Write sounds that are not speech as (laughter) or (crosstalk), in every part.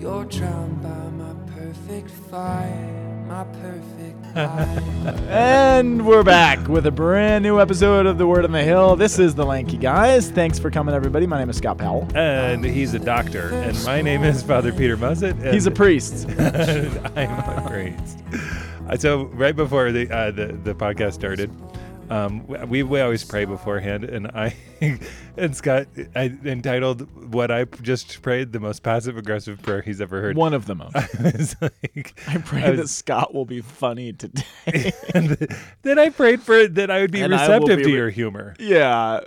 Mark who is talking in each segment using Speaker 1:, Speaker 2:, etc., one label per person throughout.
Speaker 1: You're drowned by my perfect fire, my perfect (laughs) life.
Speaker 2: And we're back with a brand new episode of The Word on the Hill. This is the Lanky Guys. Thanks for coming, everybody. My name is Scott Powell.
Speaker 3: and he's a doctor, and my name is Father Peter Mussett. And
Speaker 2: He's a priest. (laughs)
Speaker 3: I'm a priest. Uh, So right before the uh, the, the podcast started, um, we we always pray beforehand, and I (laughs) and Scott I entitled what I just prayed the most passive aggressive prayer he's ever heard.
Speaker 2: One of them. (laughs)
Speaker 3: I was like,
Speaker 2: I pray
Speaker 3: I was-
Speaker 2: that Scott will be funny today. (laughs)
Speaker 3: and then I prayed for that I would be
Speaker 2: And
Speaker 3: receptive
Speaker 2: be
Speaker 3: to
Speaker 2: re-
Speaker 3: your humor.
Speaker 2: yeah.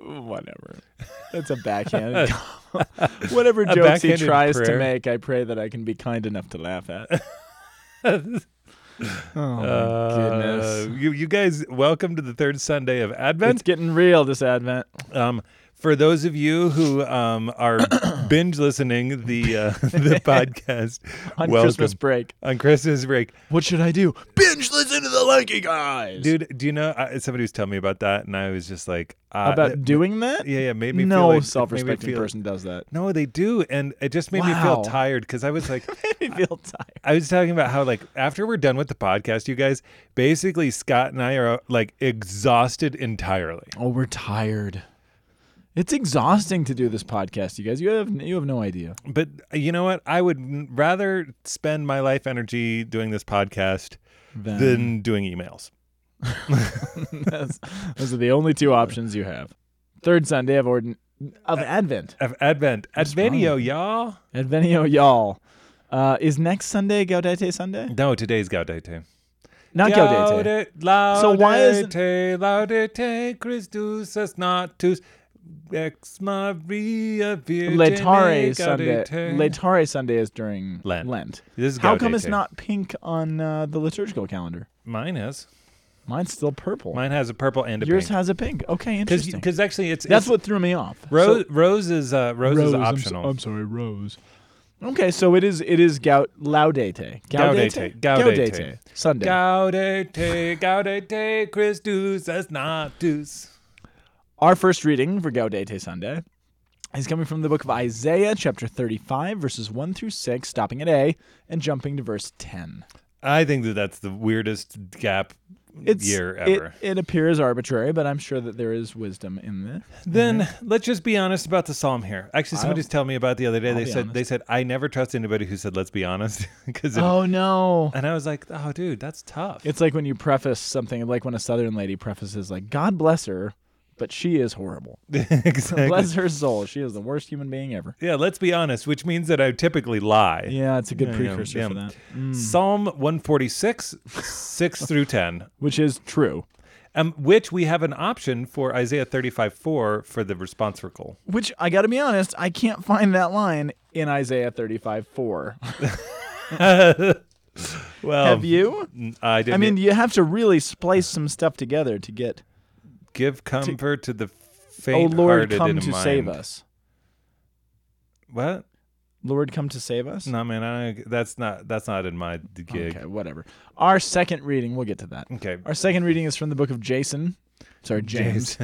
Speaker 2: Whatever. That's a backhand. Whatever jokes he
Speaker 3: backhanded
Speaker 2: tries to make, I pray that I can be kind enough to laugh at. Oh, my
Speaker 3: Uh,
Speaker 2: goodness.
Speaker 3: you, you guys, welcome to the third Sunday of Advent.
Speaker 2: It's getting real this Advent.
Speaker 3: Um, for those of you who um, are (coughs) binge listening the uh, (laughs) the (laughs) podcast
Speaker 2: On
Speaker 3: welcome.
Speaker 2: Christmas break.
Speaker 3: on Christmas break,
Speaker 2: What should I do? Binge listen to the Lanky Guys.
Speaker 3: dude. Do you know uh, somebody was telling me about that, and I was just like, uh,
Speaker 2: About doing that?
Speaker 3: Yeah, yeah, made me feel
Speaker 2: no
Speaker 3: like-
Speaker 2: self-respecting
Speaker 3: me feel-
Speaker 2: person does that.
Speaker 3: No, they do, and it just made me feel tired because I was like, (laughs)
Speaker 2: I feel tired.
Speaker 3: I was talking about how like after we're done with the podcast, you guys, basically Scott and I are like exhausted entirely.
Speaker 2: Oh, we're tired. It's exhausting to do this podcast, you guys. You have you have no idea.
Speaker 3: But uh, you know what? I would rather spend my life energy doing this podcast
Speaker 2: Then
Speaker 3: than doing emails. (laughs)
Speaker 2: Those are the only two options you have. Third Sunday of Orden of Advent.
Speaker 3: Of Advent, Adventio, y'all.
Speaker 2: Adventio, y'all. Uh, is next Sunday Gaudete Sunday?
Speaker 3: No, today's Gaudete.
Speaker 2: Not Gaudete.
Speaker 3: Laudate,
Speaker 2: So why isn't-
Speaker 3: laudate Christus es natus ex Maria Virgine
Speaker 2: Letare Sunday. Letare Sunday is during
Speaker 3: Lent.
Speaker 2: Lent.
Speaker 3: This is
Speaker 2: How come it's not pink on uh, the liturgical calendar?
Speaker 3: Mine is.
Speaker 2: Mine's still purple.
Speaker 3: Mine has a purple and a
Speaker 2: Yours
Speaker 3: pink.
Speaker 2: has a pink. Okay, interesting.
Speaker 3: Because actually, it's
Speaker 2: That's
Speaker 3: it's,
Speaker 2: what threw me off.
Speaker 3: rose.
Speaker 2: So-
Speaker 3: rose is uh, rose, is
Speaker 2: I'm so-
Speaker 3: optional.
Speaker 2: I'm, sorry, Rose. Okay, so it is it is Laudate.
Speaker 3: Gaudete. Gaudete.
Speaker 2: Sunday.
Speaker 3: Gaudete, gaudete, Christus es natus.
Speaker 2: Our first reading for Gaudete Sunday is coming from the book of Isaiah, chapter 35, verses 1 through 6, stopping at A and jumping to verse 10.
Speaker 3: I think that that's the weirdest gap
Speaker 2: It's,
Speaker 3: year ever.
Speaker 2: It, appears arbitrary, but I'm sure that there is wisdom in this.
Speaker 3: then mm-hmm. let's just be honest about the psalm here. Actually, somebody just told me about the other day.
Speaker 2: I'll
Speaker 3: they said
Speaker 2: honest.
Speaker 3: they said I never trust anybody who said let's be honest (laughs) because
Speaker 2: Oh, no.
Speaker 3: and I was like, oh, dude, that's tough.
Speaker 2: It's like when you preface something, like when a Southern lady prefaces, like, God bless her, but she is horrible. (laughs)
Speaker 3: exactly.
Speaker 2: Bless her soul. She is the worst human being ever.
Speaker 3: Yeah, let's be honest, which means that I typically lie.
Speaker 2: Yeah, it's a good
Speaker 3: Yeah,
Speaker 2: precursor
Speaker 3: yeah.
Speaker 2: for that. Mm.
Speaker 3: Psalm 146, 6 (laughs) through 10.
Speaker 2: Which is true.
Speaker 3: um, which we have an option for Isaiah 35 4 for the responsical.
Speaker 2: Which I got to be honest, I can't find that line in Isaiah 35 4. (laughs)
Speaker 3: well,
Speaker 2: Have you?
Speaker 3: I didn't.
Speaker 2: I mean, you have to really splice some stuff together to get,
Speaker 3: give comfort to, the faint.
Speaker 2: oh
Speaker 3: Lord,
Speaker 2: come to
Speaker 3: mind.
Speaker 2: save us.
Speaker 3: What?
Speaker 2: Lord, come to save us?
Speaker 3: No, man, I, that's not that's not in my gig.
Speaker 2: Okay, whatever. Our second reading, we'll get to that.
Speaker 3: Okay.
Speaker 2: Our second reading is from the book of Jason. Sorry, James.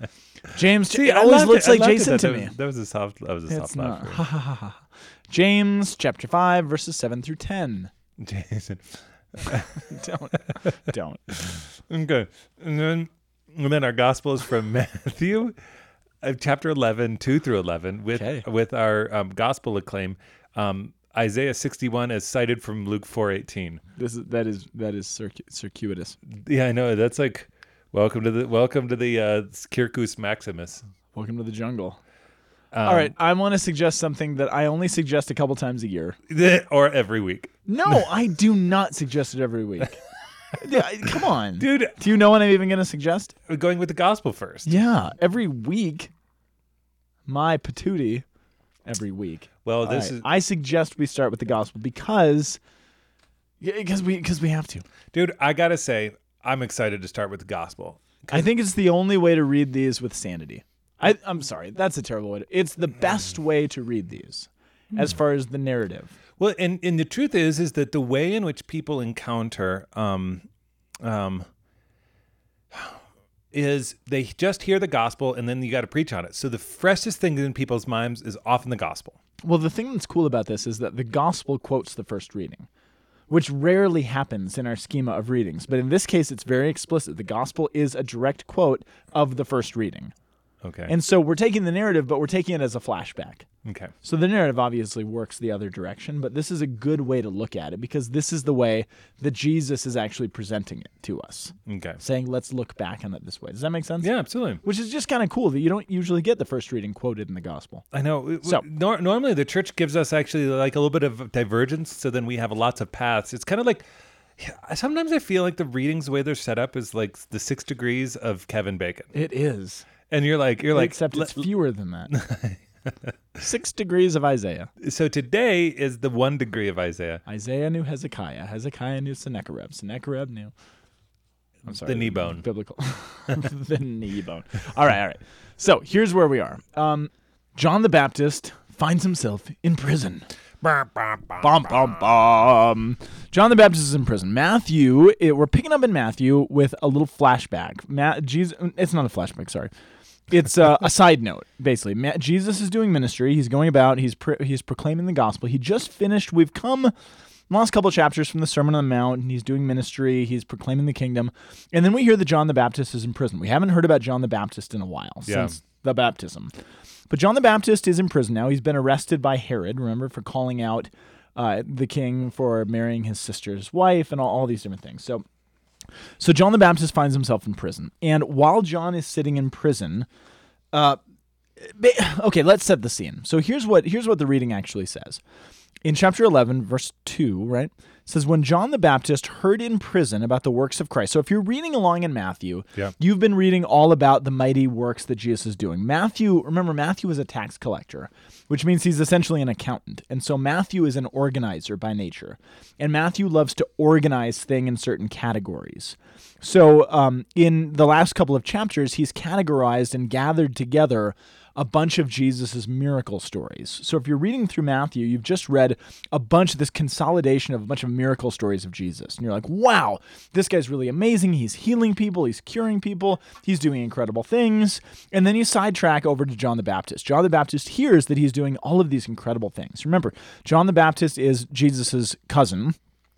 Speaker 2: (laughs) James,
Speaker 3: See,
Speaker 2: it always looks
Speaker 3: it.
Speaker 2: Like
Speaker 3: it
Speaker 2: Jason to
Speaker 3: that
Speaker 2: me.
Speaker 3: Was, that was a soft. That was a
Speaker 2: It's
Speaker 3: soft laugh. (laughs)
Speaker 2: James chapter 5, verses 7 through 10.
Speaker 3: Jason. (laughs)
Speaker 2: Don't. don't.
Speaker 3: Okay, and then and then our gospel is from (laughs) Matthew, uh, chapter 11, 2 through eleven, with
Speaker 2: Okay.
Speaker 3: with our um, gospel acclaim, um, Isaiah sixty one as cited from Luke four eighteen.
Speaker 2: This is that is that is circu- circuitous.
Speaker 3: Yeah, I know that's like welcome to the welcome to the uh, Circus Maximus.
Speaker 2: Welcome to the jungle.
Speaker 3: Um,
Speaker 2: All right, I want to suggest something that I only suggest a couple times a year. (laughs)
Speaker 3: or every week,
Speaker 2: No, I do not suggest it every week. (laughs) Yeah, Come on. (laughs)
Speaker 3: dude.
Speaker 2: Do you know what I'm even going to suggest?
Speaker 3: We're going with the gospel first.
Speaker 2: Yeah, every week. My patootie every week.
Speaker 3: Well, this
Speaker 2: right,
Speaker 3: is
Speaker 2: I suggest we start with the gospel because because we because we have to.
Speaker 3: dude. I gotta say, I'm excited to start with the gospel.
Speaker 2: I think it's the only way to read these with sanity. I, I'm sorry, that's a terrible way. To, it's the best way to read these, as hmm. far as the narrative.
Speaker 3: Well, and, and the truth is, is that the way in which people encounter, um, um, is they just hear the gospel and then you got to preach on it. So the freshest thing in people's minds is often the gospel.
Speaker 2: Well, the thing that's cool about this is that the gospel quotes the first reading, which rarely happens in our schema of readings. But in this case, it's very explicit. The gospel is a direct quote of the first reading.
Speaker 3: Okay.
Speaker 2: And so we're taking the narrative, but we're taking it as a flashback.
Speaker 3: okay.
Speaker 2: So the narrative obviously works the other direction, but this is a good way to look at it because this is the way that Jesus is actually presenting it to us,
Speaker 3: Okay.
Speaker 2: saying, let's look back on it this way. Does that make sense?
Speaker 3: Yeah, absolutely.
Speaker 2: Which is just kind of cool that you don't usually get the first reading quoted in the gospel.
Speaker 3: I know.
Speaker 2: So-
Speaker 3: nor- normally the church gives us actually like a little bit of divergence, so then we have lots of paths. It's kind of like yeah, sometimes I feel like the readings the way they're set up is like the six degrees of Kevin Bacon,
Speaker 2: It is.
Speaker 3: And you're like you're like
Speaker 2: Except it's fewer than that. (laughs) Six degrees of Isaiah.
Speaker 3: so today is the one degree of Isaiah,
Speaker 2: Isaiah knew Hezekiah. Hezekiah knew Sennacherib. Sennacherib knew. I'm sorry.
Speaker 3: the knee bone.
Speaker 2: Biblical. (laughs) the knee bone. All right, all right. So here's where we are. Um, John the Baptist finds himself in prison. Bum, bum, bum. John the Baptist is in prison. Matthew, it, we're picking up in Matthew with a little flashback. Ma- Jesus, it's not a flashback, sorry. It's uh, a side note, basically. Ma- Jesus is doing ministry. He's going about. He's pro- he's proclaiming the gospel. He just finished. We've come last couple chapters from the Sermon on the Mount, and he's doing ministry. He's proclaiming the kingdom, and then we hear that John the Baptist is in prison. We haven't heard about John the Baptist in a while
Speaker 3: Yeah.
Speaker 2: since the baptism. But John the Baptist is in prison now. He's been arrested by Herod, remember, for calling out uh, the king for marrying his sister's wife and all, all these different things. So, so John the Baptist finds himself in prison, and while John is sitting in prison, uh, okay, let's set the scene. So here's what here's what the reading actually says. In chapter 11, verse 2, right? Says, When John the Baptist heard in prison about the works of Christ. So if you're reading along in Matthew,
Speaker 3: Yeah.
Speaker 2: you've been reading all about the mighty works that Jesus is doing. Matthew, remember, Matthew is a tax collector, which means he's essentially an accountant. And so Matthew is an organizer by nature. And Matthew loves to organize things in certain categories. So um, in the last couple of chapters, he's categorized and gathered together a bunch of Jesus's miracle stories. So if you're reading through Matthew, you've just read a bunch of this consolidation of a bunch of miracle stories of Jesus. And you're like, wow, this guy's really amazing. He's healing people, he's curing people, he's doing incredible things. And then you sidetrack over to John the Baptist. John the Baptist hears that he's doing all of these incredible things. Remember, John the Baptist is Jesus's cousin.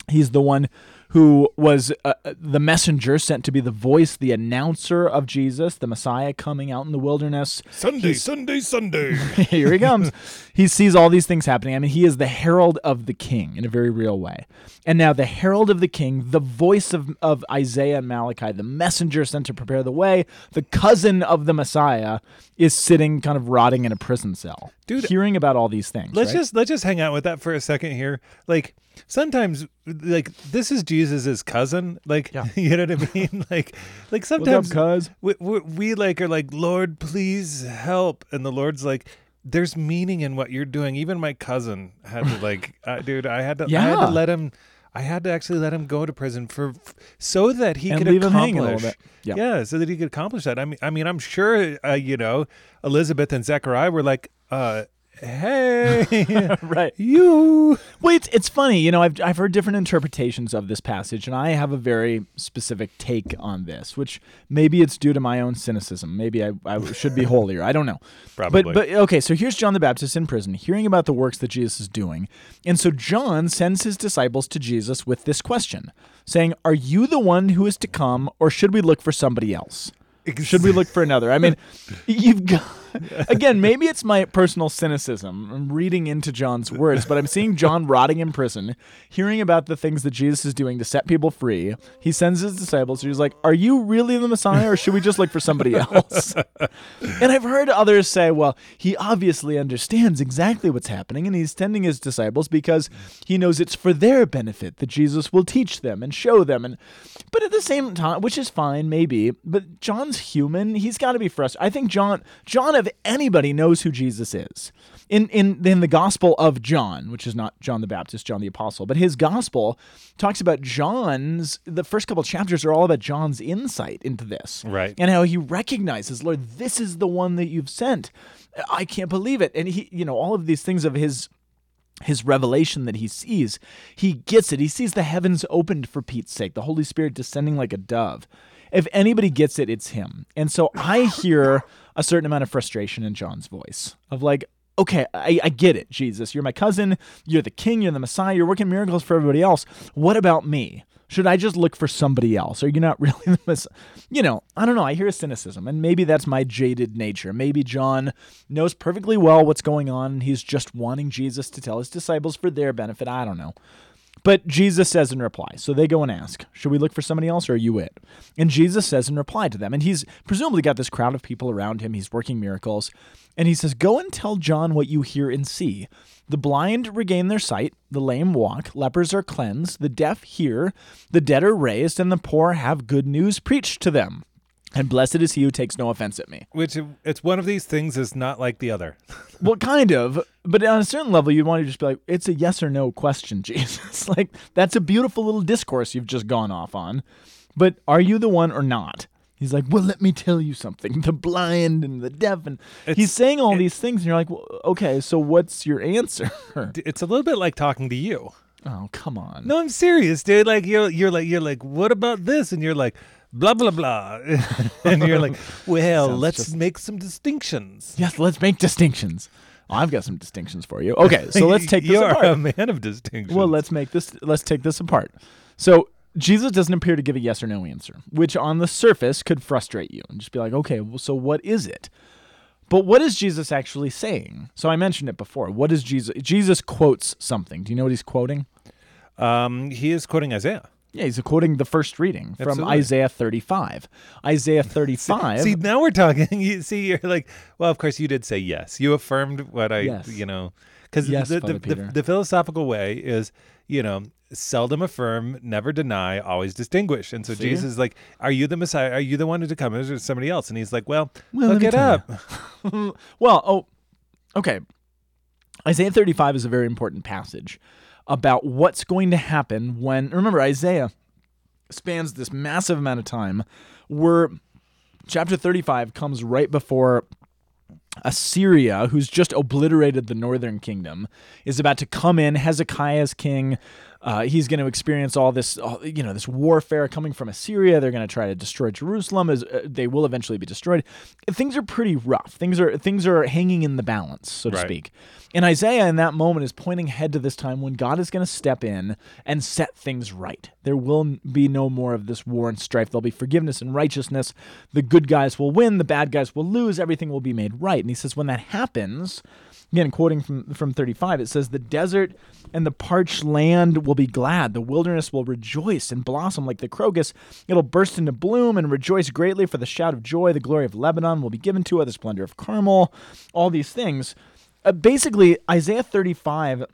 Speaker 2: He's the one who was uh, the messenger sent to be the voice, the announcer of Jesus, the Messiah coming out in the wilderness.
Speaker 3: Sunday, Sunday, Sunday. (laughs)
Speaker 2: Here he comes. he sees all these things happening. I mean, he is the herald of the king in a very real way. And now, the herald of the king, the voice of, of Isaiah and Malachi, the messenger sent to prepare the way, the cousin of the Messiah, is sitting kind of rotting in a prison cell,
Speaker 3: Dude,
Speaker 2: hearing about all these things.
Speaker 3: let's
Speaker 2: right?
Speaker 3: just let's just hang out with that for a second here. Like sometimes, like this is Jesus's cousin. Like
Speaker 2: Yeah. (laughs)
Speaker 3: you know what I mean? (laughs) like like sometimes
Speaker 2: cuz?
Speaker 3: we, we, we like are like Lord, please help, and the Lord's like. There's meaning in what you're doing. Even my cousin had to like, (laughs) uh, dude. I had to. I had
Speaker 2: Yeah.
Speaker 3: to let him. I had to actually let him go to prison for, so that he
Speaker 2: And
Speaker 3: could accomplish.
Speaker 2: hanging a little bit. Yeah.
Speaker 3: Yeah, so that he could accomplish that. I mean, I mean, I'm sure, uh, you know, Elizabeth and Zechariah were like, uh, "Hey, (laughs)
Speaker 2: right.
Speaker 3: you."
Speaker 2: Well, it's, it's funny, you know, I've, I've heard different interpretations of this passage, and I have a very specific take on this, which maybe it's due to my own cynicism. Maybe I, I should be holier. I don't know. (laughs)
Speaker 3: Probably.
Speaker 2: But, but okay, so here's John the Baptist in prison, hearing about the works that Jesus is doing. And so John sends his disciples to Jesus with this question, saying, Are you the one who is to come, or should we look for somebody else? Should we look for another? I mean, (laughs) you've got (laughs) again. Maybe it's my personal cynicism. I'm reading into John's words, but I'm seeing John rotting in prison, hearing about the things that Jesus is doing to set people free. He sends his disciples. He's like, "Are you really the Messiah, or should we just look for somebody else?" (laughs) and I've heard others say, "Well, he obviously understands exactly what's happening, and he's tending his disciples because he knows it's for their benefit that Jesus will teach them and show them." And but at the same time, which is fine, maybe, but John's human. He's got to be frustrated. I think John, John of anybody knows who Jesus is. In, in in the Gospel of John, which is not John the Baptist, John the Apostle, but his Gospel talks about John's. The first couple chapters are all about John's insight into this,
Speaker 3: Right.
Speaker 2: And how he recognizes, Lord, this is the one that you've sent. I can't believe it, and he, you know, all of these things of his his revelation that he sees, he gets it. He sees the heavens opened for Pete's sake, the Holy Spirit descending like a dove. If anybody gets it, it's him. And so I hear a certain amount of frustration in John's voice of like, okay, I, I get it, Jesus. You're my cousin. You're the king. You're the Messiah. You're working miracles for everybody else. What about me? Should I just look for somebody else? Are you not (laughs) really the Messiah? You know, I don't know. I hear a cynicism, and maybe that's my jaded nature. Maybe John knows perfectly well what's going on, and he's just wanting Jesus to tell his disciples for their benefit. I don't know. But Jesus says in reply, so they go and ask, Should we look for somebody else or are you it? And Jesus says in reply to them, and he's presumably got this crowd of people around him, he's working miracles, and he says, Go and tell John what you hear and see. The blind regain their sight, the lame walk, lepers are cleansed, the deaf hear, the dead are raised, and the poor have good news preached to them. And blessed is he who takes no offense at me.
Speaker 3: Which it's one of these things is not like the other. (laughs)
Speaker 2: well, kind of, but on a certain level, you'd want to just be like, it's a yes or no question, (laughs) Jesus. like, that's a beautiful little discourse you've just gone off on. But are you the one or not? He's like, well, let me tell you something. (laughs) The blind and the deaf, and
Speaker 3: It's-
Speaker 2: he's saying all
Speaker 3: it-
Speaker 2: these things, and you're like, well, okay, so what's your answer?
Speaker 3: It's a little bit like talking to you.
Speaker 2: oh, come on.
Speaker 3: No, I'm serious, dude. Like you're you're like you're like, what about this? And you're like, blah blah blah. (laughs) and you're like, well,
Speaker 2: Sounds
Speaker 3: let's
Speaker 2: just-
Speaker 3: make some distinctions.
Speaker 2: Yes, let's make distinctions. I've got some distinctions for you. Okay, so let's take this (laughs)
Speaker 3: You're
Speaker 2: apart.
Speaker 3: a man of distinctions.
Speaker 2: Well, let's make this. Let's take this apart. So Jesus doesn't appear to give a yes or no answer, which on the surface could frustrate you and just be like, okay, well, so what is it? But what is Jesus actually saying? So I mentioned it before. What is Jesus? Jesus quotes something. Do you know what he's quoting?
Speaker 3: Um, he is quoting Isaiah.
Speaker 2: Yeah, he's quoting the first reading from
Speaker 3: Absolutely.
Speaker 2: Isaiah 35. Isaiah (laughs) 35.
Speaker 3: See, now we're talking. (laughs) You see, you're like, well, of course, you did say yes. You affirmed what I,
Speaker 2: Yes.
Speaker 3: you know, because
Speaker 2: Yes,
Speaker 3: the, the, the, the philosophical way is, you know, seldom affirm, never deny, always distinguish. And so
Speaker 2: See?
Speaker 3: Jesus is like, are you the Messiah? Are you the one to come? Or is somebody else? And he's like, well,
Speaker 2: Well,
Speaker 3: look it up. (laughs)
Speaker 2: well, oh, okay. Isaiah 35 is a very important passage about what's going to happen when. Remember, Isaiah spans this massive amount of time where chapter 35 comes right before Assyria, who's just obliterated the northern kingdom, is about to come in. Hezekiah's king. Uh, he's going to experience all this, all- you know, this warfare coming from Assyria. They're going to try to destroy Jerusalem. As uh, they will eventually be destroyed. Things are pretty rough. Things are things are hanging in the balance, so to
Speaker 3: Right.
Speaker 2: speak. And Isaiah, in that moment, is pointing ahead to this time when God is going to step in and set things right. There will be no more of this war and strife. There'll be forgiveness and righteousness. The good guys will win. The bad guys will lose. Everything will be made right. And he says, when that happens, again, quoting from, from 35, it says, The desert and the parched land will be glad. The wilderness will rejoice and blossom like the crocus. It'll burst into bloom and rejoice greatly for the shout of joy. The glory of Lebanon will be given to it, the splendor of Carmel, all these things. Uh, basically, Isaiah 35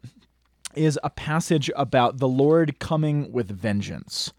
Speaker 2: is a passage about the Lord coming with vengeance.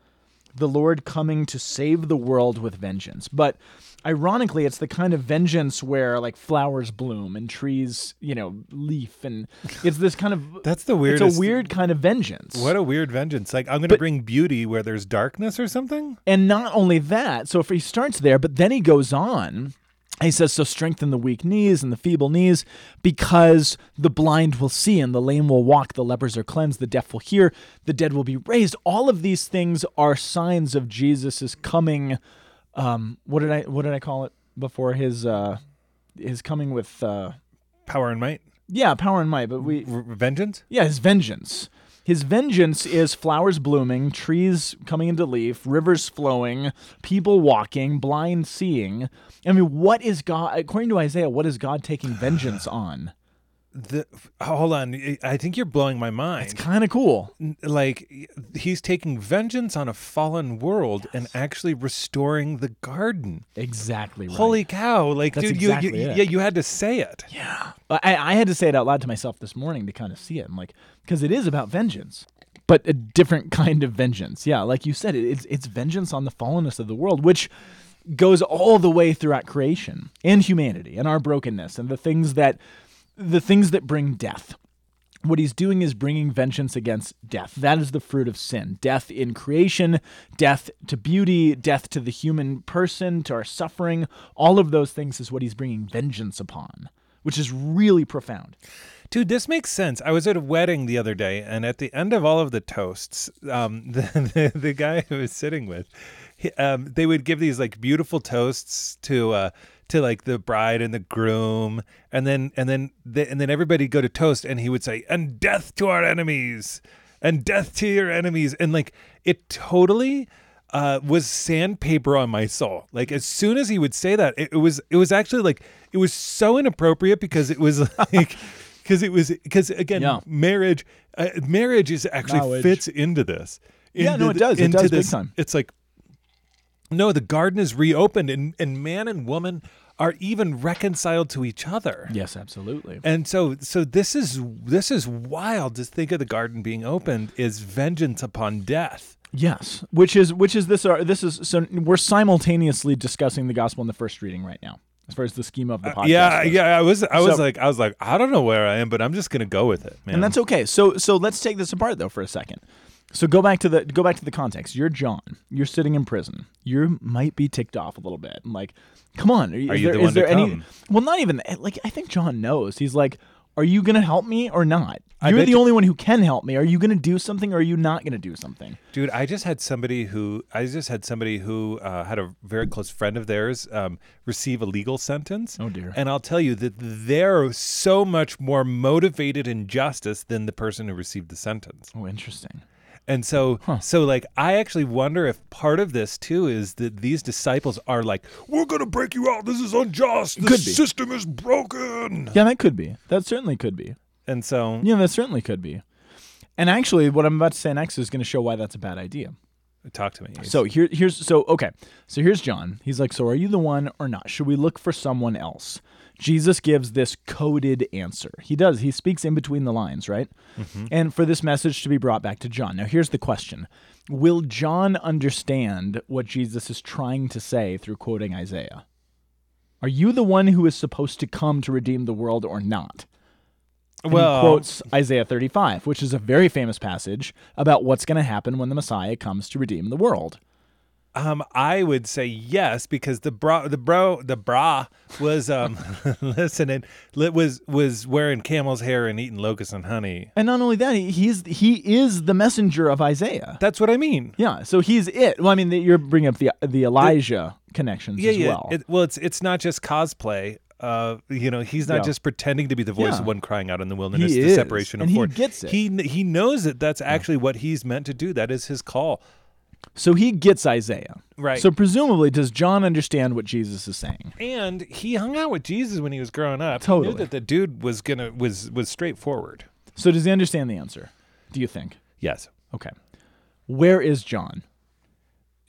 Speaker 2: The Lord coming to save the world with vengeance. But ironically, it's the kind of vengeance where like flowers bloom and trees, you know, leaf and (laughs) it's this kind of
Speaker 3: That's the
Speaker 2: weird.
Speaker 3: it's
Speaker 2: a weird kind of vengeance.
Speaker 3: What a weird vengeance. Like, I'm going to bring beauty where there's darkness or something?
Speaker 2: And not only that, so if he starts there, but then he goes on. He says, So strengthen the weak knees and the feeble knees, because the blind will see and the lame will walk, the lepers are cleansed, the deaf will hear, the dead will be raised. All of these things are signs of Jesus' coming. Um, what did I what did I call it before his uh his coming with uh
Speaker 3: Power and might?
Speaker 2: yeah, power and might, but we
Speaker 3: R- vengeance?
Speaker 2: yeah, his vengeance. His vengeance is flowers blooming, trees coming into leaf, rivers flowing, people walking, blind seeing. I mean, what is God, according to Isaiah, what is God taking vengeance on?
Speaker 3: The, hold on. I think you're blowing my mind.
Speaker 2: It's kind of cool.
Speaker 3: Like he's taking vengeance on a fallen world and actually restoring the garden.
Speaker 2: Exactly right.
Speaker 3: Holy cow! Like,
Speaker 2: That's
Speaker 3: dude,
Speaker 2: exactly
Speaker 3: you, you, yeah, you had to say it.
Speaker 2: Yeah. I, I had to say it out loud to myself this morning to kind of see it. I'm like, because it is about vengeance, but a different (laughs) kind of vengeance. Yeah, like you said, it's it's vengeance on the fallenness of the world, which goes all the way throughout creation and humanity and our brokenness and the things that the things that bring death. What he's doing is bringing vengeance against death. That is the fruit of sin. Death in creation, death to beauty, death to the human person, to our suffering. All of those things is what he's bringing vengeance upon, which is really profound.
Speaker 3: Dude, this makes sense. I was at a wedding the other day, and at the end of all of the toasts, um, the, (laughs) the, the guy I was sitting with, he, um, they would give these like beautiful toasts to uh, to like the bride and the groom, and then and then the, and then everybody go to toast, and he would say, "And death to our enemies, and death to your enemies," and like it totally uh, was sandpaper on my soul. Like as soon as he would say that, it, it was it was actually like it was so inappropriate because it was (laughs) like because it was because again
Speaker 2: Yeah.
Speaker 3: marriage uh, marriage is actually
Speaker 2: Knowledge.
Speaker 3: fits into this.
Speaker 2: Yeah, no, it does. It
Speaker 3: into
Speaker 2: does big
Speaker 3: this-
Speaker 2: time.
Speaker 3: It's like no, the garden is reopened and and man and woman are even reconciled to each other.
Speaker 2: Yes, absolutely.
Speaker 3: And so so this is this is wild to think of the garden being opened is vengeance upon death.
Speaker 2: Yes, which is which is this uh, this is so we're simultaneously discussing the gospel in the first reading right now, as far as the schema of the podcast.
Speaker 3: Uh, yeah,
Speaker 2: goes.
Speaker 3: yeah, I was I was
Speaker 2: So-
Speaker 3: like I was like I don't know where I am, but I'm just going to go with it, man.
Speaker 2: and that's okay. So so let's take this apart though for a second. So go back to the go back to the context. You're John. You're sitting in prison. You might be ticked off a little bit. I'm like, come on. Are, is
Speaker 3: you
Speaker 2: there,
Speaker 3: the
Speaker 2: is
Speaker 3: one to
Speaker 2: any?
Speaker 3: come?
Speaker 2: Well, not even like I think John knows. He's like, are you gonna help me or not?
Speaker 3: I
Speaker 2: You're
Speaker 3: bet
Speaker 2: the
Speaker 3: you-
Speaker 2: only one who can help me. Are you gonna do something or are you not gonna do something?
Speaker 3: Dude, I just had somebody who I just had somebody who uh, had a very close friend of theirs um, receive a legal sentence.
Speaker 2: Oh, dear.
Speaker 3: And I'll tell you that they're so much more motivated in justice than the person who received the sentence.
Speaker 2: Oh, interesting.
Speaker 3: And so, so like, I actually wonder if part of this too is that these disciples are like, "We're gonna break you out. This is unjust. The system is broken."
Speaker 2: Yeah, that could be. That certainly could be.
Speaker 3: And so,
Speaker 2: Yeah, that certainly could be. And actually, what I'm about to say next is going to show why that's a bad idea.
Speaker 3: talk to me.
Speaker 2: So here, here's so okay. So here's John. He's like, so are you the one or not? Should we look for someone else? Jesus gives this coded answer. He does. He speaks in between the lines, right? Mm-hmm. And for this message to be brought back to John. Now, here's the question: Will John understand what Jesus is trying to say through quoting Isaiah? Are you the one who is supposed to come to redeem the world or not? And
Speaker 3: Well-
Speaker 2: he quotes Isaiah 35, which is a very famous passage about what's going to happen when the Messiah comes to redeem the world.
Speaker 3: Um, I would say yes because the bra, the bro, the bra was um, (laughs) listening, li- was was wearing camel's hair and eating locusts and honey.
Speaker 2: And not only that, he, he's he is the messenger of Isaiah.
Speaker 3: That's what I mean.
Speaker 2: Yeah, so he's it. Well, I mean, you're bringing up the the Elijah connections
Speaker 3: Yeah,
Speaker 2: as
Speaker 3: yeah.
Speaker 2: well.
Speaker 3: It, well, it's it's not just cosplay. Uh, you know, he's not
Speaker 2: Yeah.
Speaker 3: just pretending to be the voice
Speaker 2: Yeah.
Speaker 3: of one crying out in the wilderness,
Speaker 2: He
Speaker 3: the
Speaker 2: is,
Speaker 3: separation of
Speaker 2: and he
Speaker 3: four.
Speaker 2: gets it.
Speaker 3: He he knows that that's actually what he's meant to do. That is his call.
Speaker 2: So he gets Isaiah.
Speaker 3: Right.
Speaker 2: So presumably, does John understand what Jesus is saying?
Speaker 3: And he hung out with Jesus when he was growing up. He
Speaker 2: Totally.
Speaker 3: knew that the dude was gonna was was straightforward.
Speaker 2: So does he understand the answer? Do you think?
Speaker 3: Yes,
Speaker 2: Okay. Where is John?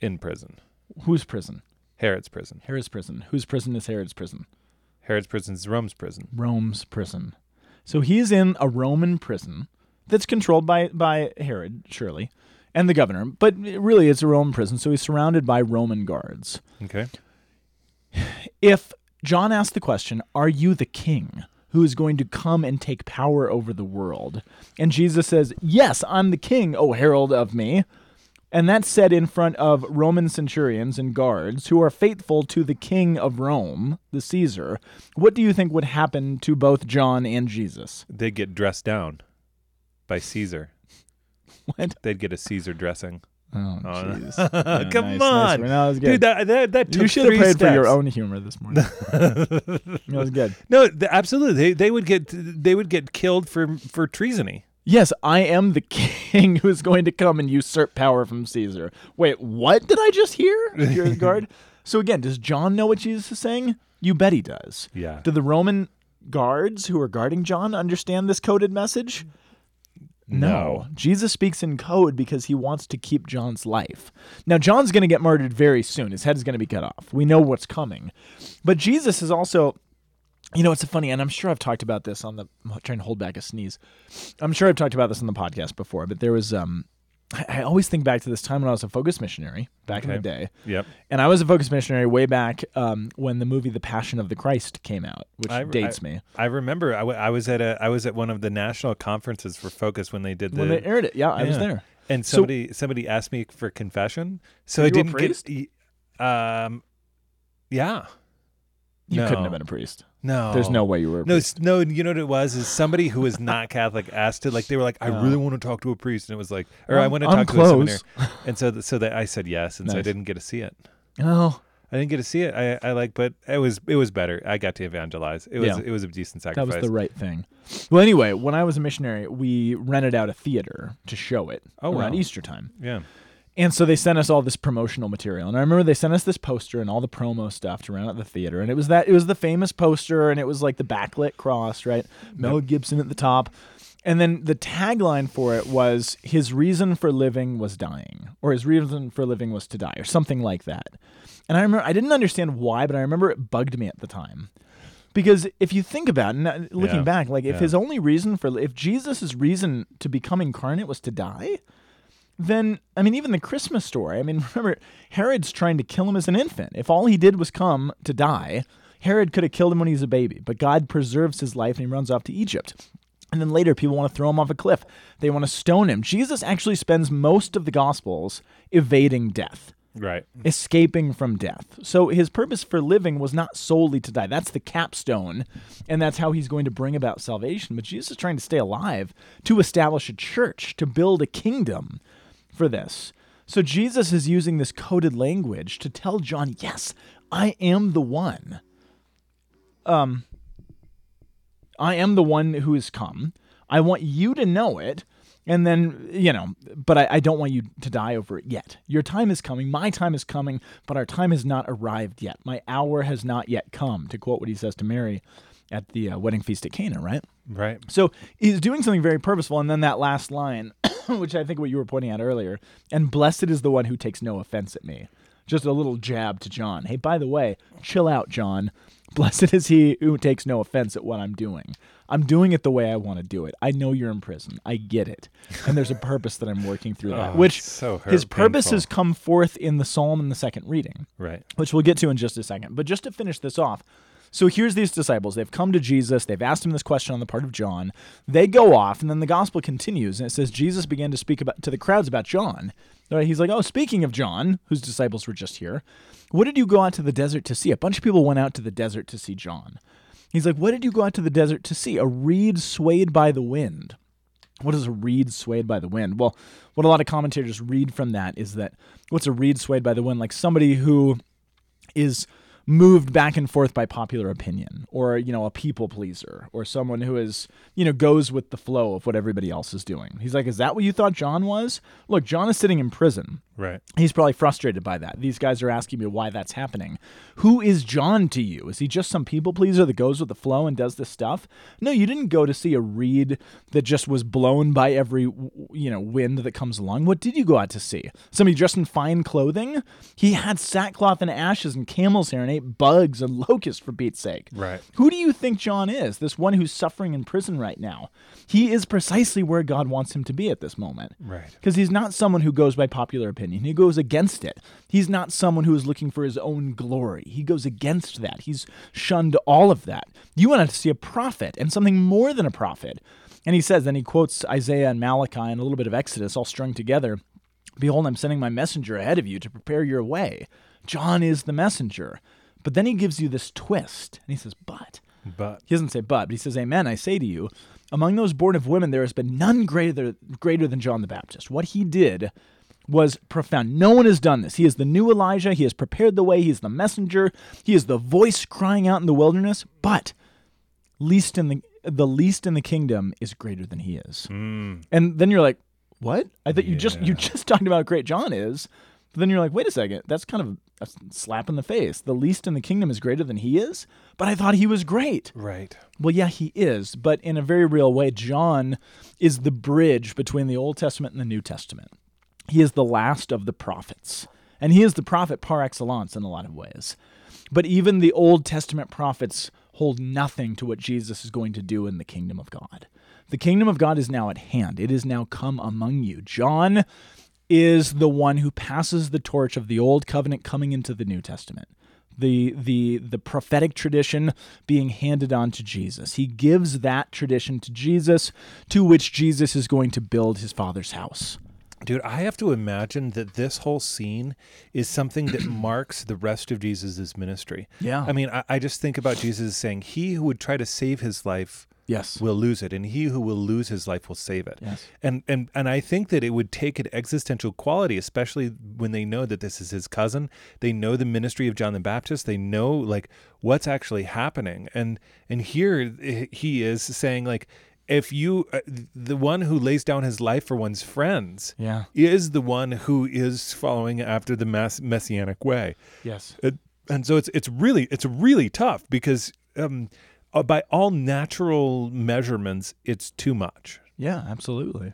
Speaker 3: in prison,
Speaker 2: Whose prison?
Speaker 3: Herod's prison.
Speaker 2: Herod's prison. Whose prison is Herod's prison?
Speaker 3: Herod's prison is Rome's prison.
Speaker 2: Rome's prison. So he's in a Roman prison that's controlled by by Herod, surely, and the governor. But really, it's a Roman prison, so he's surrounded by Roman guards.
Speaker 3: Okay.
Speaker 2: If John asked the question, "Are you the king who is going to come and take power over the world?" and Jesus says, "Yes, I'm the king, O herald of me." And that's said in front of Roman centurions and guards who are faithful to the king of Rome, the Caesar. What do you think would happen to both John and Jesus?
Speaker 3: They get dressed down by Caesar. (laughs)
Speaker 2: What?
Speaker 3: They'd get a Caesar dressing.
Speaker 2: Oh,
Speaker 3: Oh,
Speaker 2: jeez. (laughs)
Speaker 3: Come
Speaker 2: nice,
Speaker 3: on,
Speaker 2: nice. No, that was good.
Speaker 3: dude. That that, that took
Speaker 2: you should have prayed for your own humor this morning. (laughs) that was good.
Speaker 3: No, absolutely. They they would get they would get killed for for treasony.
Speaker 2: Yes, I am the king who's going to come and usurp power from Caesar. Wait, what did I just hear? Your guard. So again, does John know what Jesus is saying? You bet he does.
Speaker 3: Yeah.
Speaker 2: Do the Roman guards who are guarding John understand this coded message? No. Jesus speaks in code because he wants to keep John's life. Now, John's going to get murdered very soon. His head is going to be cut off. We know what's coming. But Jesus is also, you know, it's a funny, and I'm sure I've talked about this on the, I'm trying to hold back a sneeze. I'm sure I've talked about this on the podcast before, but there was, um, I, I always think back to this time when I was a focus missionary back in the day.
Speaker 3: Yep.
Speaker 2: And I was a focus missionary way back um, when the movie The Passion of the Christ came out, which
Speaker 3: I-
Speaker 2: dates
Speaker 3: I-
Speaker 2: me.
Speaker 3: I remember I, w- I was at a I was at one of the national conferences for Focus when they did the
Speaker 2: when they aired it, yeah, I was there.
Speaker 3: and
Speaker 2: So-
Speaker 3: somebody somebody asked me for confession, so I didn't get. Um, yeah.
Speaker 2: You
Speaker 3: No.
Speaker 2: couldn't have been a priest.
Speaker 3: No.
Speaker 2: There's no way you were a
Speaker 3: No,
Speaker 2: priest.
Speaker 3: no. You know what it was? Is somebody who was not (laughs) Catholic asked to like they were like, I really want to talk to a priest, and it was like, or I
Speaker 2: I'm-
Speaker 3: want to talk to a seminary, (laughs) and so so that I said yes, and so I didn't get to see it.
Speaker 2: Oh,
Speaker 3: I didn't get to see it. I, I like, but it was it was better. I got to evangelize. It was
Speaker 2: Yeah.
Speaker 3: it was a decent sacrifice.
Speaker 2: That was the right thing. Well, anyway, when I was a missionary, we rented out a theater to show it
Speaker 3: Oh,
Speaker 2: around
Speaker 3: wow.
Speaker 2: Easter time.
Speaker 3: yeah.
Speaker 2: And so they sent us all this promotional material. And I remember they sent us this poster and all the promo stuff to run at the theater. And it was that it was the famous poster and it was like the backlit cross, right? Mel Gibson at the top. And then the tagline for it was his reason for living was dying, or his reason for living was to die, or something like that. And I remember I didn't understand why, but I remember it bugged me at the time. Because if you think about it, and looking
Speaker 3: Yeah.
Speaker 2: back, like if
Speaker 3: Yeah.
Speaker 2: his only reason for if Jesus' reason to become incarnate was to die, then I mean, even the Christmas story. I mean, (laughs) remember Herod's trying to kill him as an infant. If all he did was come to die, Herod could have killed him when he was a baby. But God preserves his life and he runs off to Egypt. And then later, people want to throw him off a cliff. They want to stone him. Jesus actually spends most of the Gospels evading death
Speaker 3: Right.
Speaker 2: escaping from death. So his purpose for living was not solely to die. That's the capstone, and that's how he's going to bring about salvation. But Jesus is trying to stay alive to establish a church, to build a kingdom for this. So Jesus is using this coded language to tell John, "Yes, I am the one. Um I am the one who has come. I want you to know it. And then, you know, but I, I don't want you to die over it yet. Your time is coming. My time is coming, but our time has not arrived yet. My hour has not yet come, to quote what he says to Mary at the uh, wedding feast at Cana, right?
Speaker 3: Right.
Speaker 2: So he's doing something very purposeful. And then that last line, (coughs) which I think what you were pointing out earlier, and blessed is the one who takes no offense at me. Just a little jab to John. Hey, by the way, chill out, John. (laughs) Blessed is he who takes no offense at what I'm doing. I'm doing it the way I want to do it. I know you're in prison. I get it. And there's a purpose that I'm working through that, (laughs)
Speaker 3: Oh,
Speaker 2: which
Speaker 3: so hurt-
Speaker 2: his purpose
Speaker 3: painful.
Speaker 2: has come forth in the psalm in the second reading
Speaker 3: Right.
Speaker 2: which we'll get to in just a second. But just to finish this off, so here's these disciples. They've come to Jesus. They've asked him this question on the part of John. They go off, and then the gospel continues, and it says Jesus began to speak about to the crowds about John. Right? He's like, "Oh, speaking of John, whose disciples were just here, what did you go out to the desert to see? A bunch of people went out to the desert to see John." He's like, "What did you go out to the desert to see? A reed swayed by the wind." What is a reed swayed by the wind? Well, what a lot of commentators read from that is that what's a reed swayed by the wind? Like somebody who is moved back and forth by popular opinion or you know a people pleaser or someone who is you know goes with the flow of what everybody else is doing. He's like is that what you thought john was? Look john is sitting in prison
Speaker 3: Right.
Speaker 2: He's probably frustrated by that. These guys are asking me why that's happening. Who is John to you? Is he just some people pleaser that goes with the flow and does this stuff? No, you didn't go to see a reed that just was blown by every you know wind that comes along. What did you go out to see? Somebody dressed in fine clothing? He had sackcloth and ashes and camel's hair and ate bugs and (laughs) locusts for Pete's sake.
Speaker 3: Right.
Speaker 2: Who do you think John is? This one who's suffering in prison right now. He is precisely where God wants him to be at this moment.
Speaker 3: Right.
Speaker 2: Because he's not someone who goes by popular opinion. And he goes against it. He's not someone who is looking for his own glory. He goes against that. He's shunned all of that. You want to see a prophet and something more than a prophet. And he says, then he quotes Isaiah and Malachi and a little bit of Exodus all strung together. Behold, I'm sending my messenger ahead of you to prepare your way. John is the messenger. But then he gives you this twist. And he says, but.
Speaker 3: But
Speaker 2: He doesn't say but, but he says, Amen, I say to you, among those born of women, there has been none greater, greater than John the Baptist. What he did was profound. No one has done this. He is the new Elijah. He has prepared the way. He is the messenger. He is the voice crying out in the wilderness. But least in the the least in the kingdom is greater than he is.
Speaker 3: mm,
Speaker 2: And then you're like, what? I thought you just you just (laughs) talked about how great John is. But then you're like, wait a second, that's kind of a slap in the face. The least in the kingdom is greater than he is. But I thought he was great.
Speaker 3: right.
Speaker 2: Well, yeah, he is, but in a very real way, John is the bridge between the Old Testament and the New Testament. He is the last of the prophets, and he is the prophet par excellence in a lot of ways. But even the Old Testament prophets hold nothing to what Jesus is going to do in the kingdom of God. The kingdom of God is now at hand, it is now come among you. John is the one who passes the torch of the old covenant coming into the New Testament. The, the the prophetic tradition being handed on to Jesus. He gives that tradition to Jesus, to which Jesus is going to build his father's house.
Speaker 3: Dude, I have to imagine that this whole scene is something that (clears throat) marks the rest of Jesus' ministry.
Speaker 2: Yeah.
Speaker 3: I mean, I, I just think about Jesus saying, He who would try to save his life
Speaker 2: Yes.
Speaker 3: will lose it, and he who will lose his life will save it.
Speaker 2: Yes.
Speaker 3: And and and I think that it would take an existential quality, especially when they know that this is his cousin. They know the ministry of John the Baptist. They know like what's actually happening. And and here eh, he is saying like if you uh, the one who lays down his life for one's friends
Speaker 2: Yeah.
Speaker 3: is the one who is following after the mass messianic way.
Speaker 2: Yes.
Speaker 3: It, and so it's it's really it's really tough because um, uh, by all natural measurements, it's too much.
Speaker 2: Yeah, absolutely.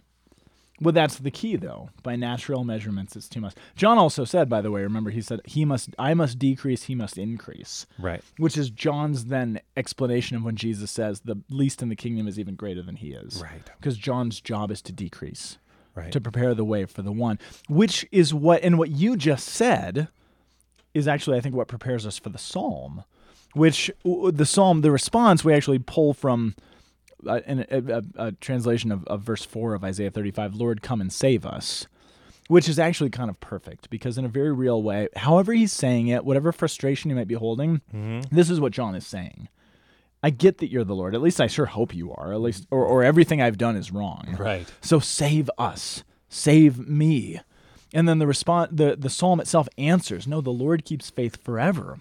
Speaker 2: Well, that's the key, though. By natural measurements, it's too much. John also said, by the way, remember he said he must, I must decrease, he must increase,
Speaker 3: Right.
Speaker 2: which is John's then explanation of when Jesus says the least in the kingdom is even greater than he is.
Speaker 3: Right.
Speaker 2: Because John's job is to decrease,
Speaker 3: Right.
Speaker 2: to prepare the way for the one, which is what, and what you just said is actually, I think, what prepares us for the psalm, which the psalm, the response we actually pull from a, a, a translation of, of verse 4 of Isaiah 35 Lord, come and save us. Which is actually kind of perfect because, in a very real way, however he's saying it, whatever frustration he might be holding, mm-hmm. this is what John is saying. I get that you're the Lord. At least I sure hope you are. At least, or, or everything I've done is wrong.
Speaker 3: Right.
Speaker 2: So save us, save me. And then the response, the, the psalm itself answers, no, the Lord keeps faith forever.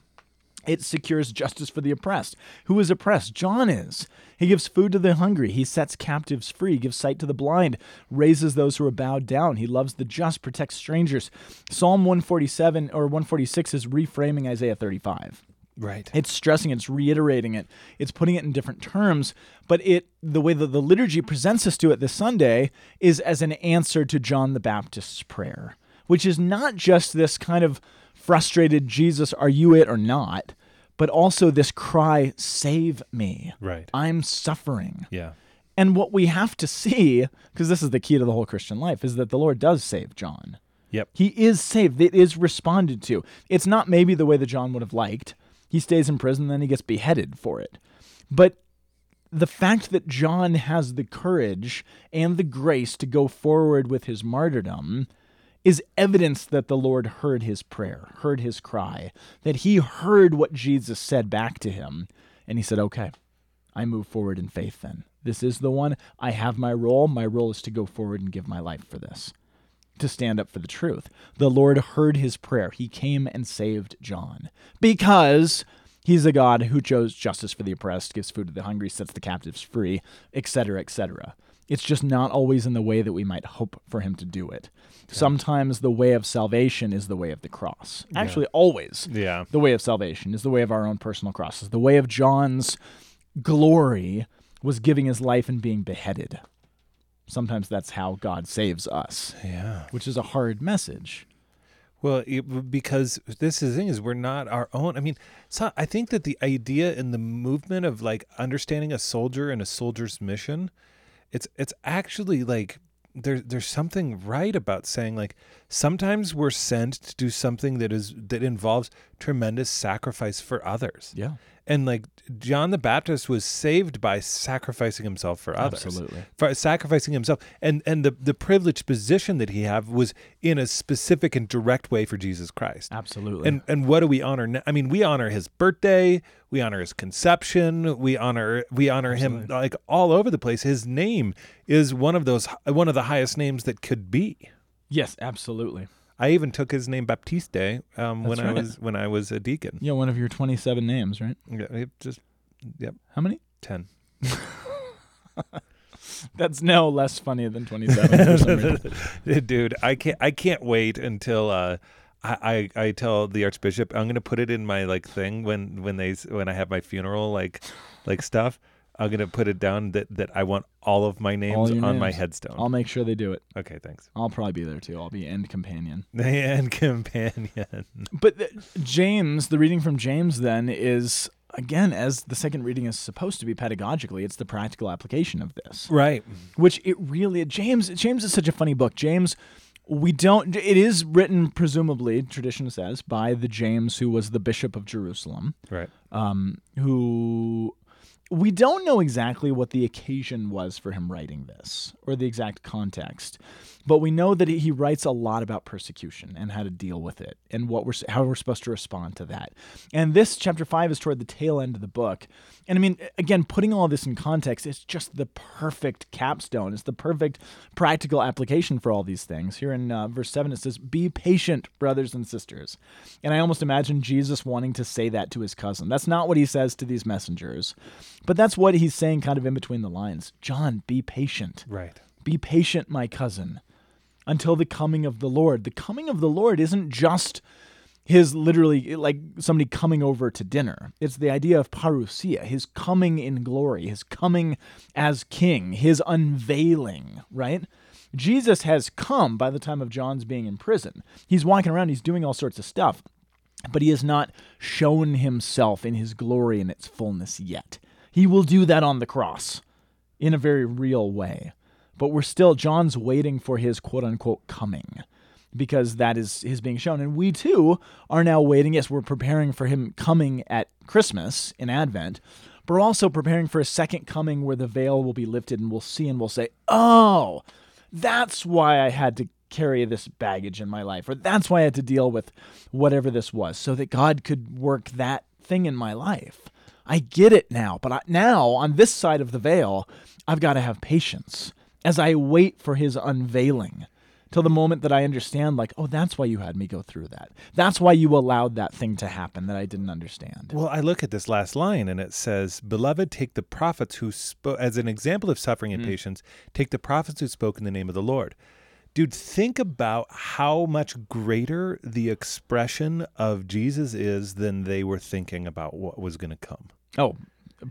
Speaker 2: It secures justice for the oppressed. Who is oppressed? John is. He gives food to the hungry. He sets captives free, gives sight to the blind, raises those who are bowed down. He loves the just, protects strangers. Psalm 147 or 146 is reframing Isaiah 35.
Speaker 3: Right.
Speaker 2: It's stressing it's reiterating it, it's putting it in different terms, but it the way that the liturgy presents us to it this Sunday is as an answer to John the Baptist's prayer, which is not just this kind of frustrated Jesus, are you it or not, but also this cry, save me.
Speaker 3: Right.
Speaker 2: I'm suffering.
Speaker 3: Yeah.
Speaker 2: And what we have to see, because this is the key to the whole Christian life, is that the Lord does save John.
Speaker 3: Yep.
Speaker 2: He is saved. It is responded to. It's not maybe the way that John would have liked. He stays in prison, then he gets beheaded for it. But the fact that John has the courage and the grace to go forward with his martyrdom is evidence that the Lord heard his prayer, heard his cry, that he heard what Jesus said back to him. And he said, Okay, I move forward in faith then. This is the one. I have my role. My role is to go forward and give my life for this to stand up for the truth. The Lord heard his prayer. He came and saved John because he's a God who chose justice for the oppressed, gives food to the hungry, sets the captives free, etc., etc. It's just not always in the way that we might hope for him to do it. Sometimes the way of salvation is the way of the cross. Actually, always.
Speaker 3: Yeah.
Speaker 2: The way of salvation is the way of our own personal crosses. The way of John's glory was giving his life and being beheaded. Sometimes that's how God saves us,
Speaker 3: Yeah.
Speaker 2: which is a hard message.
Speaker 3: Well, it, because this is the thing is we're not our own. I mean, so I think that the idea in the movement of like understanding a soldier and a soldier's mission, it's it's actually like there there's something right about saying like sometimes we're sent to do something that is that involves tremendous sacrifice for others.
Speaker 2: Yeah.
Speaker 3: And like John the Baptist was saved by sacrificing himself for others.
Speaker 2: Absolutely.
Speaker 3: For sacrificing himself. And and the, the privileged position that he had was in a specific and direct way for Jesus Christ.
Speaker 2: Absolutely.
Speaker 3: And and what do we honor now? I mean, we honor his birthday, we honor his conception, we honor we honor him like all over the place. His name is one of those one of the highest names that could be.
Speaker 2: Yes, absolutely.
Speaker 3: I even took his name Baptiste um, when
Speaker 2: That's
Speaker 3: I
Speaker 2: right.
Speaker 3: was when I was a deacon.
Speaker 2: Yeah, one of your 27 names, right?
Speaker 3: Yeah, it just yep,
Speaker 2: How many?
Speaker 3: ten. (laughs)
Speaker 2: That's no less funny than 27. for some reason. (laughs)
Speaker 3: dude i can't i can't wait until uh I, I I tell the archbishop I'm gonna put it in my like thing when when they s- when I have my funeral like like stuff I'm gonna put it down that that I want all of my names on my
Speaker 2: names.
Speaker 3: headstone.
Speaker 2: I'll make sure they do it.
Speaker 3: okay, thanks.
Speaker 2: I'll probably be there too. I'll be end companion. (laughs)
Speaker 3: And companion.
Speaker 2: But th- James, the reading from James then is again as the second reading is supposed to be pedagogically, it's the practical application of this.
Speaker 3: Right.
Speaker 2: Which it really James James is such a funny book. James we don't it is written presumably tradition says by the James who was the bishop of Jerusalem
Speaker 3: Right.
Speaker 2: um, who we don't know exactly what the occasion was for him writing this or the exact context, but we know that he writes a lot about persecution and how to deal with it and what we're how we're supposed to respond to that. And this chapter 5 is toward the tail end of the book. And I mean, again, putting all this in context, it's just the perfect capstone. It's the perfect practical application for all these things. Here in uh, verse 7 it says, "Be patient, brothers and sisters." And I almost imagine Jesus wanting to say that to his cousin. That's not what he says to these messengers. But that's what he's saying kind of in between the lines. John, be patient.
Speaker 3: Right.
Speaker 2: Be patient, my cousin, until the coming of the Lord. The coming of the Lord isn't just his literally like somebody coming over to dinner. It's the idea of parousia, his coming in glory, his coming as king, his unveiling, right? Jesus has come by the time of John's being in prison. He's walking around, he's doing all sorts of stuff, but he has not shown himself in his glory in its fullness yet. He will do that on the cross in a very real way. But we're still, John's waiting for his quote unquote coming because that is his being shown. And we too are now waiting. Yes, we're preparing for him coming at Christmas in Advent, but we're also preparing for a second coming where the veil will be lifted and we'll see and we'll say, oh, that's why I had to carry this baggage in my life, or that's why I had to deal with whatever this was, so that God could work that thing in my life. I get it now, but I, now on this side of the veil, I've got to have patience as I wait for his unveiling till the moment that I understand, like, oh, that's why you had me go through that. That's why you allowed that thing to happen that I didn't understand.
Speaker 3: Well, I look at this last line and it says, Beloved, take the prophets who spoke, as an example of suffering and mm. patience, take the prophets who spoke in the name of the Lord. Dude, think about how much greater the expression of Jesus is than they were thinking about what was going to come.
Speaker 2: Oh,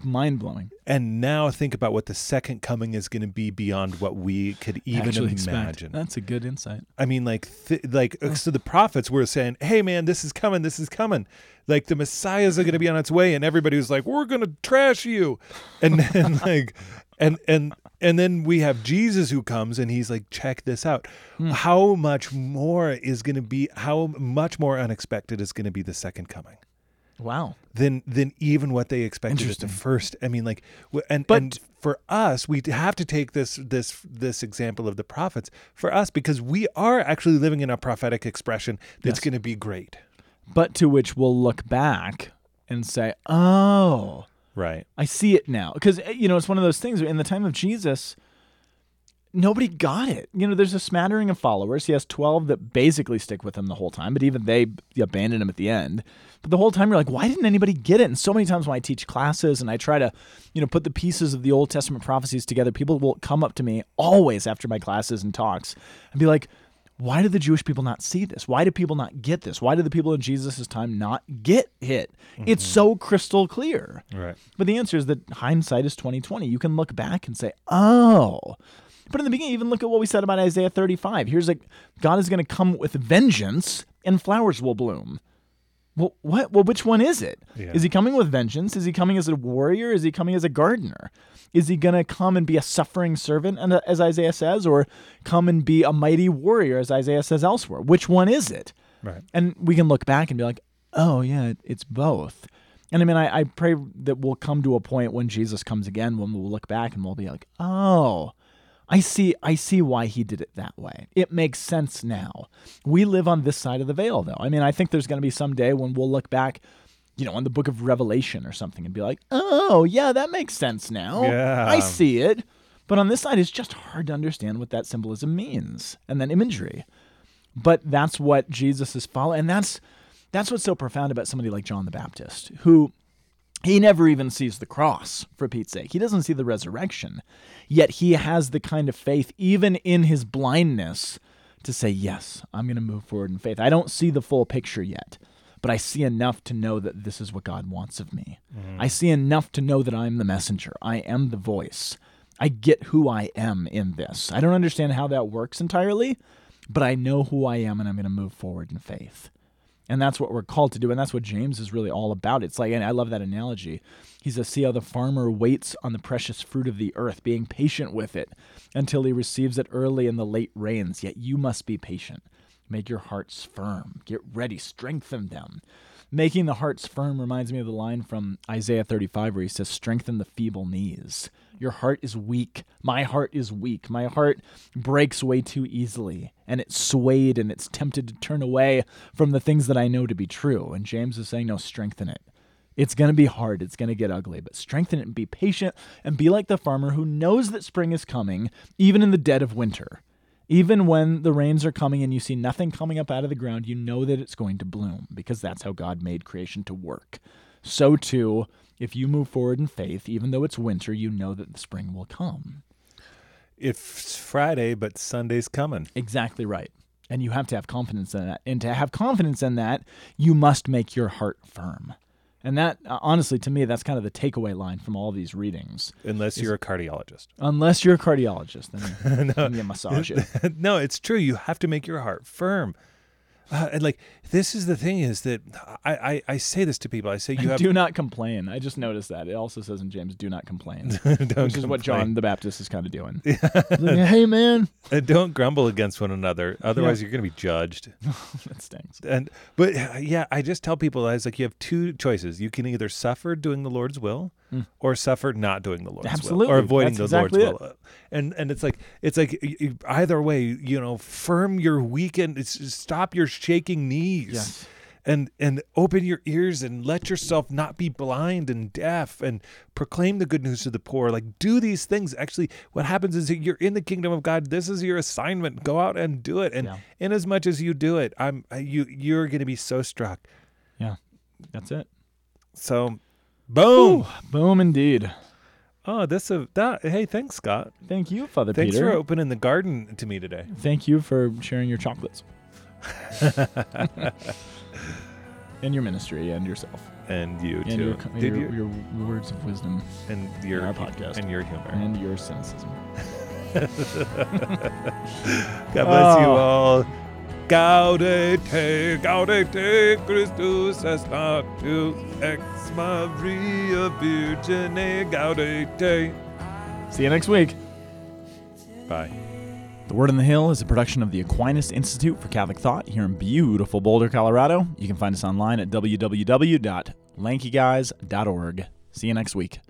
Speaker 2: mind blowing.
Speaker 3: And now think about what the second coming is going to be beyond what we could even
Speaker 2: Actually expect.
Speaker 3: imagine.
Speaker 2: That's a good insight.
Speaker 3: I mean, like, th- like, uh, so the prophets were saying, "Hey, man, this is coming. This is coming. Like, the Messiah's are going to be on its way," and everybody was like, "We're going to trash you," and then (laughs) like, and and and then we have Jesus who comes and he's like, "Check this out. How much more is going to be? How much more unexpected is going to be the second coming?"
Speaker 2: Wow.
Speaker 3: than than even what they expected at the first. I mean, like, and
Speaker 2: But-
Speaker 3: and for us, we have to take this this this example of the prophets for us because we are actually living in a prophetic expression that's
Speaker 2: Yes.
Speaker 3: going to be great,
Speaker 2: But to which we'll look back and say, oh,
Speaker 3: right?
Speaker 2: I see it now. Because, eh, you know, it's one of those things in the time of Jesus, nobody got it. You know, there's a smattering of followers. He has 12 that basically stick with him the whole time, but even they abandon him at the end. But the whole time you're like, why didn't anybody get it? And so many times when I teach classes and I try to, you know, put the pieces of the Old Testament prophecies together, people will come up to me always after my classes and talks and be like, why did the Jewish people not see this? Why do people not get this? Why did the people in Jesus' time not get it? It's mm-hmm. so crystal clear.
Speaker 3: Right.
Speaker 2: But the answer is that hindsight is 2020. You can look back and say, "Oh." But in the beginning, even look at what we said about Isaiah 35. Here's like God is going to come with vengeance and flowers will bloom. Well, what? Well, which one is it? Is
Speaker 3: Yeah.
Speaker 2: he coming with vengeance? Is he coming as a warrior? Is he coming as a gardener? Is he going to come and be a suffering servant, and as Isaiah says, or come and be a mighty warrior, as Isaiah says elsewhere? Which one is it?
Speaker 3: Right.
Speaker 2: And we can look back and be like, oh, yeah, it's both. And I mean, I, I pray that we'll come to a point when Jesus comes again, when we'll look back and we'll be like, oh, I see, I see why he did it that way. It makes sense now. We live on this side of the veil, though. I mean, I think there's going to be some day when we'll look back, you know, on the book of Revelation or something and be like, oh, yeah, that makes sense now.
Speaker 3: Yeah.
Speaker 2: I see it. But on this side, it's just hard to understand what that symbolism means and then imagery but that's what Jesus is following and that's that's what's so profound about somebody like John the Baptist who he never even sees the cross for Pete's sake. He doesn't see the resurrection. Yet he has the kind of faith even in his blindness to say yes I'm going to move forward in faith. I don't see the full picture yet but I see enough to know that this is what God wants of me. Mm-hmm. I see enough to know that I'm the messenger. I am the voice. I get who I am in this. I don't understand how that works entirely but I know who I am and I'm going to move forward in faith. And that's what we're called to do. And that's what James is really all about. It's like, and I love that analogy. He says, See how the farmer waits on the precious fruit of the earth, being patient with it until he receives it early in the late rains. Yet you must be patient. Make your hearts firm. Get ready. Strengthen them. Making the hearts firm reminds me of the line from Isaiah 35 where he says, Strengthen the feeble knees. Your heart is weak. My heart is weak. My heart breaks way too easily, and it's swayed and it's tempted to turn away from the things that I know to be true. And James is saying, No, strengthen it. It's going to be hard. It's going to get ugly, but strengthen it and be patient and be like the farmer who knows that spring is coming, even in the dead of winter. Even when the rains are coming and you see nothing coming up out of the ground, you know that it's going to bloom because that's how God made creation to work. So, too, if you move forward in faith, even though it's winter, you know that the spring will come.
Speaker 3: It's Friday, but Sunday's coming.
Speaker 2: Exactly right. And you have to have confidence in that. And to have confidence in that, you must make your heart firm. And that, uh, honestly, to me, that's kind of the takeaway line from all these readings.
Speaker 3: Unless you're a cardiologist.
Speaker 2: Unless you're a cardiologist, then (laughs) you, then you massage it. (laughs)
Speaker 3: no, it's true. You have to make your heart firm. Uh, and like this is the thing is that I, I, I say this to people. I say (laughs) you have
Speaker 2: do not complain. I just noticed that. It also says in James, do not complain. (laughs) which is what John the Baptist is kind of doing. (laughs) Like, hey, man.
Speaker 3: And don't grumble against one another. Otherwise, you're going to be judged.
Speaker 2: that stinks.
Speaker 3: And but uh, yeah, I just tell people I was like, you have two choices. You can either suffer doing the Lord's will, Mm. or suffer not doing the Lord's will, or avoiding
Speaker 2: That's
Speaker 3: the
Speaker 2: exactly
Speaker 3: Lord's will. Uh, and and it's like it's like either way, you know, firm your weekend. It's, stop your shaking knees.
Speaker 2: Yes.
Speaker 3: And and open your ears and let yourself not be blind and deaf and proclaim the good news to the poor. Like do these things. Actually, what happens is that you're in the kingdom of God. This is your assignment. Go out and do it. And
Speaker 2: Yeah.
Speaker 3: in as much as you do it, I'm you you're going to be so struck.
Speaker 2: Yeah, that's it.
Speaker 3: So, boom.
Speaker 2: Boom, indeed.
Speaker 3: Oh, this a that. Hey, thanks, Scott.
Speaker 2: Thank you, Father
Speaker 3: Thanks
Speaker 2: Peter.
Speaker 3: for opening the garden to me today.
Speaker 2: Thank you for sharing your chocolates. (laughs) and your ministry and yourself.
Speaker 3: And you
Speaker 2: And
Speaker 3: too.
Speaker 2: your,
Speaker 3: Did
Speaker 2: your,
Speaker 3: you?
Speaker 2: your words of wisdom
Speaker 3: and your
Speaker 2: our podcast.
Speaker 3: and your humor.
Speaker 2: and your cynicism. (laughs)
Speaker 3: God bless you
Speaker 2: Oh.
Speaker 3: all. Gaudete, gaudete, Christus est natu, ex Maria Virgine, gaudete.
Speaker 2: See you next week.
Speaker 3: Bye.
Speaker 2: The Word on the Hill is a production of the Aquinas Institute for Catholic Thought here in beautiful Boulder, Colorado. You can find us online at www.lankyguys.org. See you next week.